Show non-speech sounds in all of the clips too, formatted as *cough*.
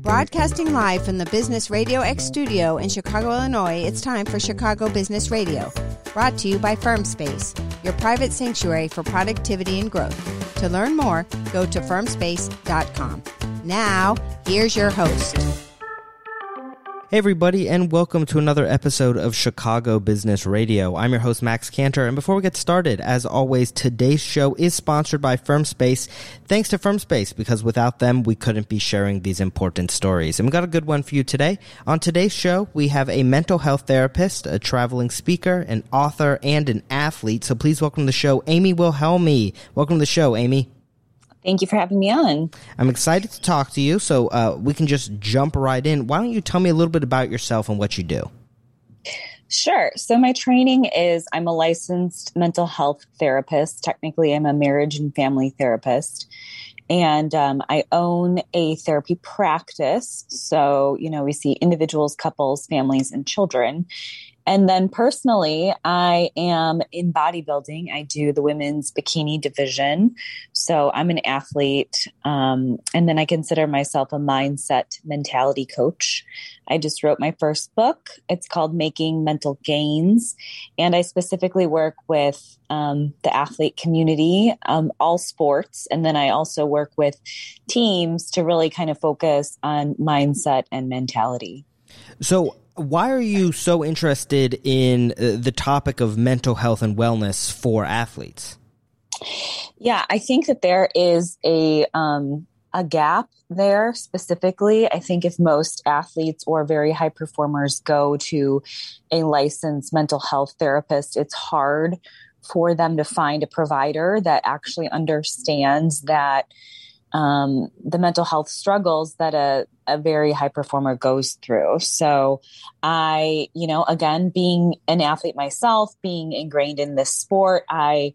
Broadcasting live from the Business Radio X studio in Chicago, Illinois, it's time for Chicago Business Radio. Brought to you by FirmSpace, your private sanctuary for productivity and growth. To learn more, go to firmspace.com. Now, here's your host. Hey, everybody, and welcome to another episode of Chicago Business Radio. I'm your host, Max Cantor. And before we get started, as always, today's show is sponsored by FirmSpace. Thanks to FirmSpace, because without them, we couldn't be sharing these important stories. And we got a good one for you today. On today's show, we have a mental health therapist, a traveling speaker, an author, and an athlete. So please welcome to the show, Amy Wilhelmi. Welcome to the show, Amy. Thank you for having me on. I'm excited to talk to you, so uh, we can just jump right in. Why don't you tell me a little bit about yourself and what you do? Sure. So, my training is I'm a licensed mental health therapist. Technically, I'm a marriage and family therapist. And um, I own a therapy practice. So, you know, we see individuals, couples, families, and children. And then personally, I am in bodybuilding. I do the women's bikini division. So I'm an athlete. Um, and then I consider myself a mindset mentality coach. I just wrote my first book. It's called Making Mental Gains. And I specifically work with um, the athlete community, um, all sports. And then I also work with teams to really kind of focus on mindset and mentality. So, why are you so interested in uh, the topic of mental health and wellness for athletes? Yeah, I think that there is a um, a gap there specifically. I think if most athletes or very high performers go to a licensed mental health therapist, it's hard for them to find a provider that actually understands that um, the mental health struggles that a, a very high performer goes through. So, I, you know, again, being an athlete myself, being ingrained in this sport, I,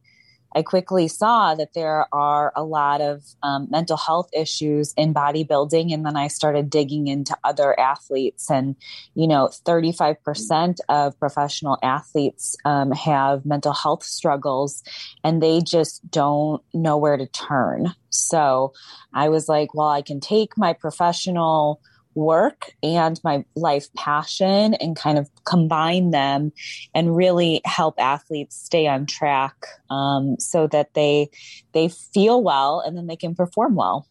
I quickly saw that there are a lot of um, mental health issues in bodybuilding. And then I started digging into other athletes. And, you know, 35% of professional athletes um, have mental health struggles and they just don't know where to turn. So I was like, well, I can take my professional work and my life passion and kind of combine them and really help athletes stay on track um, so that they they feel well and then they can perform well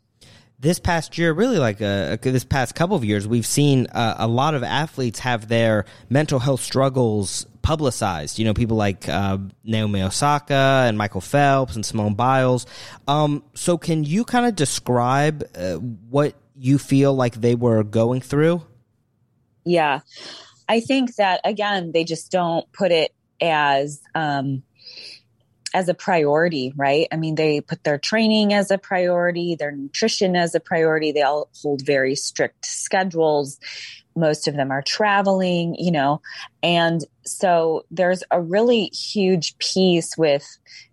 this past year, really like this past couple of years, we've seen uh, a lot of athletes have their mental health struggles publicized. You know, people like uh, Naomi Osaka and Michael Phelps and Simone Biles. Um, so, can you kind of describe uh, what you feel like they were going through? Yeah. I think that again, they just don't put it as um as a priority, right? I mean, they put their training as a priority, their nutrition as a priority. They all hold very strict schedules. Most of them are traveling, you know. And so there's a really huge piece with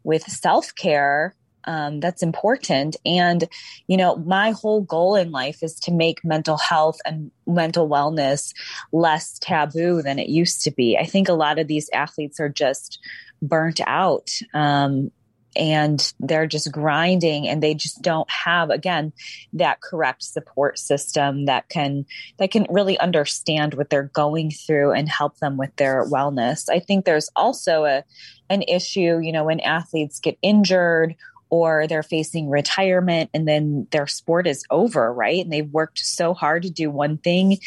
with self-care um, that's important. And, you know, my whole goal in life is to make mental health and mental wellness less taboo than it used to be. I think a lot of these athletes are just burnt out. Um, and they're just grinding and they just don't have again that correct support system that can that can really understand what they're going through and help them with their wellness i think there's also a an issue you know when athletes get injured or they're facing retirement and then their sport is over, right? And they've worked so hard to do one thing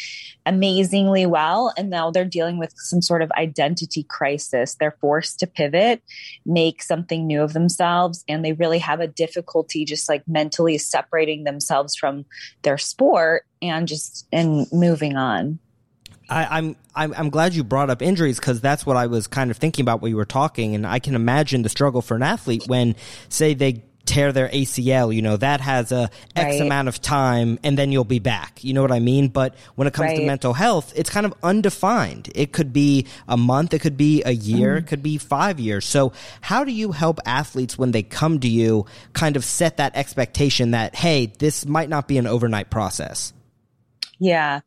amazingly well. And now they're dealing with some sort of identity crisis. They're forced to pivot, make something new of themselves, and they really have a difficulty just like mentally separating themselves from their sport and just and moving on. I, am I'm I'm glad you brought up injuries because that's what I was kind of thinking about when you were talking, and I can imagine the struggle for an athlete when, say, they tear their ACL. You know that has a X right. amount of time, and then you'll be back. You know what I mean? But when it comes right. to mental health, it's kind of undefined. It could be a month, it could be a year, mm. it could be five years. So how do you help athletes when they come to you, kind of set that expectation that hey, this might not be an overnight process? Yeah.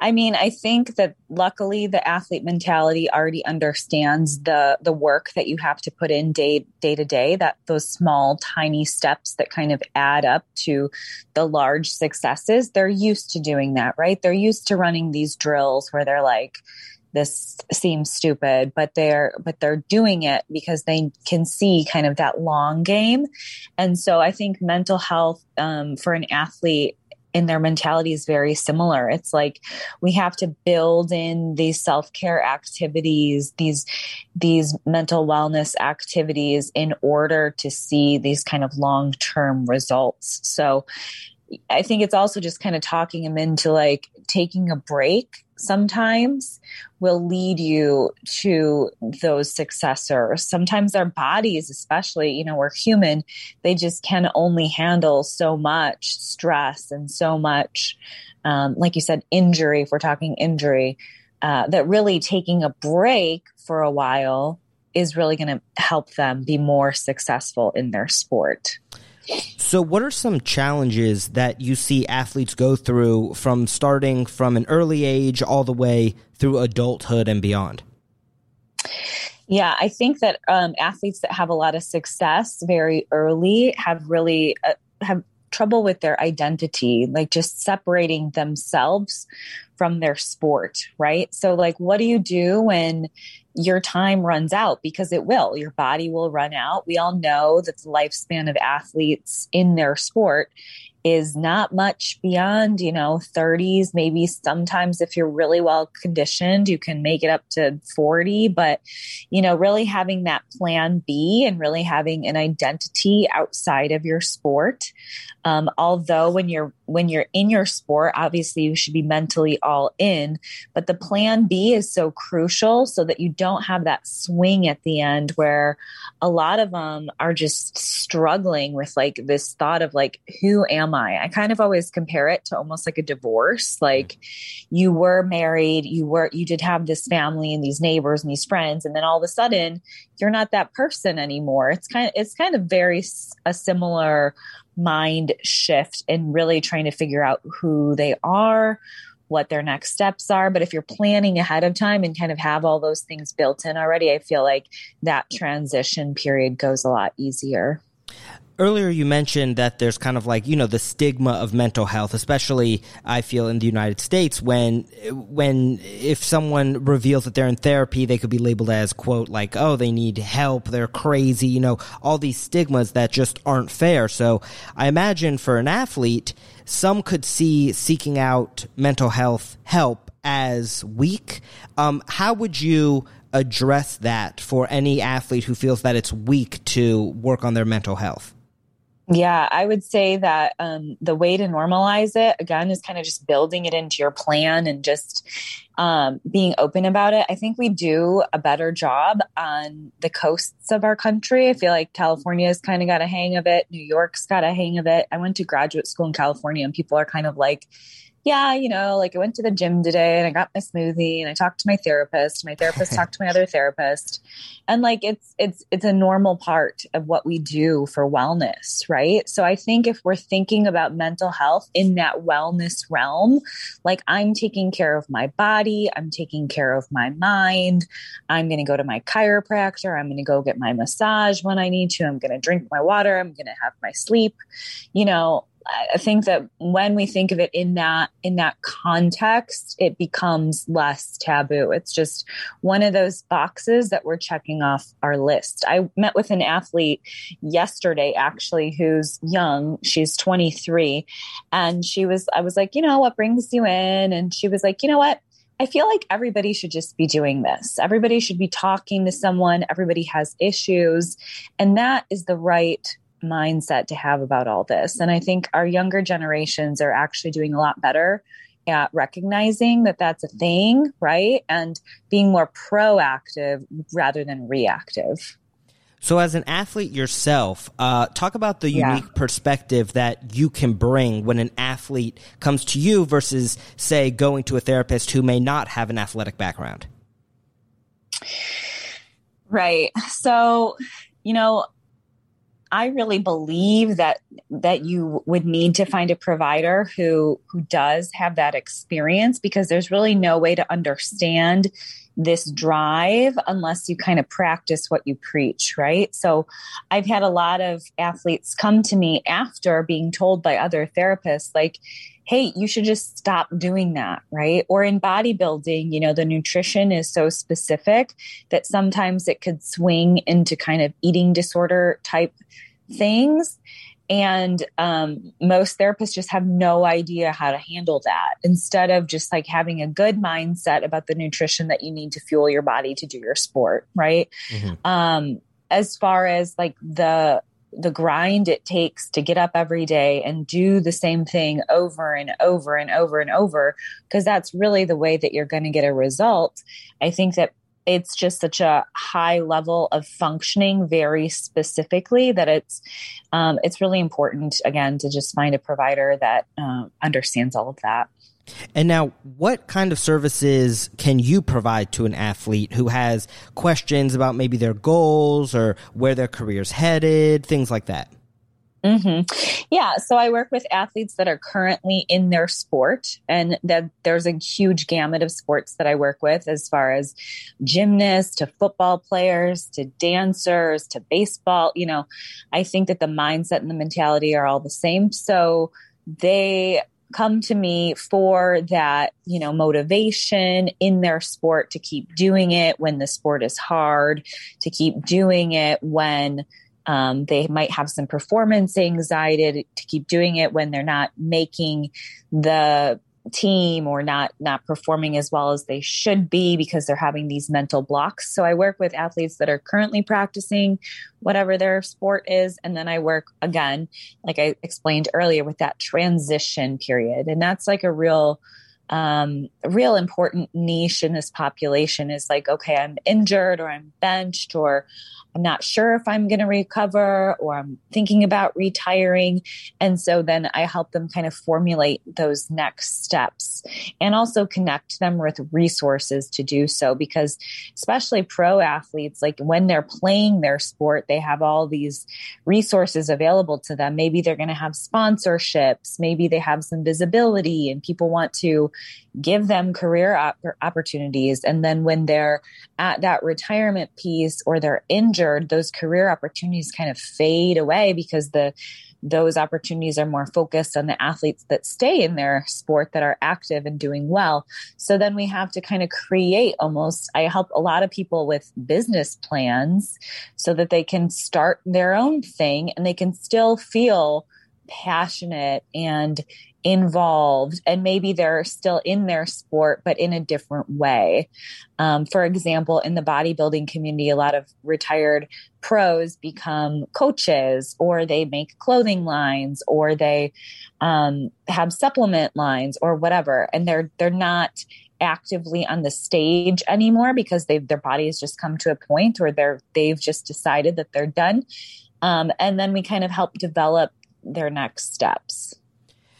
I mean, I think that luckily the athlete mentality already understands the the work that you have to put in day day to day, that those small tiny steps that kind of add up to the large successes. They're used to doing that, right? They're used to running these drills where they're like this seems stupid but they're but they're doing it because they can see kind of that long game and so i think mental health um, for an athlete in their mentality is very similar. It's like we have to build in these self-care activities, these these mental wellness activities in order to see these kind of long-term results. So I think it's also just kind of talking them into like taking a break sometimes will lead you to those successors. Sometimes our bodies, especially, you know, we're human, they just can only handle so much stress and so much, um, like you said, injury, if we're talking injury, uh, that really taking a break for a while is really going to help them be more successful in their sport. So, what are some challenges that you see athletes go through from starting from an early age all the way through adulthood and beyond? Yeah, I think that um, athletes that have a lot of success very early have really uh, have trouble with their identity, like just separating themselves from their sport, right? So, like, what do you do when your time runs out? Because it will, your body will run out. We all know that the lifespan of athletes in their sport is not much beyond, you know, 30s. Maybe sometimes if you're really well conditioned, you can make it up to 40. But, you know, really having that plan B and really having an identity outside of your sport. Um, although when you're when you're in your sport, obviously you should be mentally all in, but the plan B is so crucial so that you don't have that swing at the end where a lot of them are just struggling with like this thought of like, who am I? I kind of always compare it to almost like a divorce. Mm-hmm. Like you were married, you were, you did have this family and these neighbors and these friends. And then all of a sudden you're not that person anymore. It's kind of, it's kind of very a similar mind shift and really trying to figure out who they are, what their next steps are. But if you're planning ahead of time and kind of have all those things built in already, I feel like that transition period goes a lot easier earlier you mentioned that there's kind of like you know the stigma of mental health especially i feel in the united states when when if someone reveals that they're in therapy they could be labeled as quote like oh they need help. They're crazy you know all these stigmas that just aren't fair. So i imagine for an athlete some could see seeking out mental health help as weak. Um, how would you address that for any athlete who feels that it's weak to work on their mental health yeah, I would say that um, the way to normalize it again is kind of just building it into your plan and just um, being open about it. I think we do a better job on the coasts of our country. I feel like California's kind of got a hang of it. New York's got a hang of it. I went to graduate school in California, and people are kind of like, yeah, you know, like I went to the gym today and I got my smoothie and I talked to my therapist. My therapist *laughs* talked to my other therapist. And like it's it's it's a normal part of what we do for wellness, right? So I think if we're thinking about mental health in that wellness realm, like I'm taking care of my body, I'm taking care of my mind, I'm going to go to my chiropractor, I'm going to go get my massage when I need to, I'm going to drink my water, I'm going to have my sleep. You know, I think that when we think of it in that in that context, it becomes less taboo. It's just one of those boxes that we're checking off our list. I met with an athlete yesterday actually who's young. She's 23 and she was I was like, "You know, what brings you in?" and she was like, "You know what? I feel like everybody should just be doing this. Everybody should be talking to someone. Everybody has issues. And that is the right mindset to have about all this. And I think our younger generations are actually doing a lot better at recognizing that that's a thing, right? And being more proactive rather than reactive. So, as an athlete yourself, uh, talk about the unique yeah. perspective that you can bring when an athlete comes to you versus, say, going to a therapist who may not have an athletic background. Right. So, you know, I really believe that that you would need to find a provider who who does have that experience because there's really no way to understand this drive unless you kind of practice what you preach, right? So I've had a lot of athletes come to me after being told by other therapists like hey, you should just stop doing that, right? Or in bodybuilding, you know, the nutrition is so specific that sometimes it could swing into kind of eating disorder type things. And um, most therapists just have no idea how to handle that instead of just like having a good mindset about the nutrition that you need to fuel your body to do your sport, right? Mm-hmm. Um, as far as like the the grind it takes to get up every day and do the same thing over and over and over and over because that's really the way that you're going to get a result. I think that it's just such a high level of functioning very specifically that it's um, it's really important again to just find a provider that uh, understands all of that and now, what kind of services can you provide to an athlete who has questions about maybe their goals or where their career's headed, things like that? Mm-hmm. Yeah, so I work with athletes that are currently in their sport, and that there's a huge gamut of sports that I work with, as far as gymnasts to football players to dancers to baseball. You know, I think that the mindset and the mentality are all the same. So they come to me for that, you know, motivation in their sport to keep doing it when the sport is hard, to keep doing it when um, they might have some performance anxiety, to keep doing it when they're not making the team or not not performing as well as they should be because they're having these mental blocks. So i work with athletes that are currently practicing whatever their sport is. And then i work again like i explained earlier with that transition period. And that's like a real um, real important niche in this population is like, okay, I'm injured or I'm benched or I'm not sure if I'm going to recover or I'm thinking about retiring. And so then I help them kind of formulate those next steps and also connect them with resources to do so because especially pro athletes, like when they're playing their sport, they have all these resources available to them. Maybe they're going to have sponsorships, maybe they have some visibility and people want to give them career op- opportunities. And then when they're at that retirement piece or they're injured, those career opportunities kind of fade away because the those opportunities are more focused on the athletes that stay in their sport that are active and doing well. So then we have to kind of create almost, I help a lot of people with business plans so that they can start their own thing and they can still feel passionate and involved and maybe they're still in their sport but in a different way. Um, for example in the bodybuilding community a lot of retired pros become coaches or they make clothing lines or they um, have supplement lines or whatever. And they're they're not actively on the stage anymore because they've their body has just come to a point where they're they've just decided that they're done. Um, and then we kind of help develop their next steps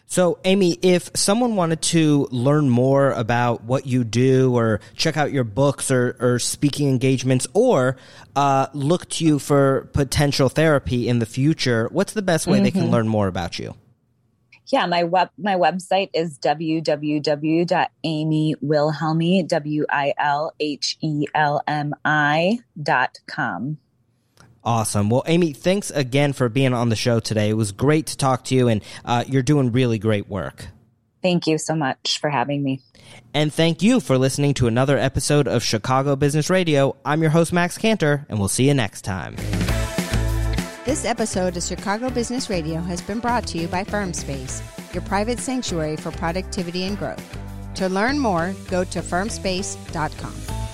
so, Amy, if someone wanted to learn more about what you do or check out your books or, or speaking engagements or uh, look to you for potential therapy in the future, what's the best way mm-hmm. they can mm-hmm. learn more about you? Yeah, my web my website is www.amywilhelmi w i l h e l m i dot com. Awesome. Well, Amy, thanks again for being on the show today. It was great to talk to you, and uh, you're doing really great work. Thank you so much for having me. And thank you for listening to another episode of Chicago Business Radio. I'm your host, Max Cantor, and we'll see you next time. This episode of Chicago Business Radio has been brought to you by FirmSpace, your private sanctuary for productivity and growth. To learn more, go to firmspace.com.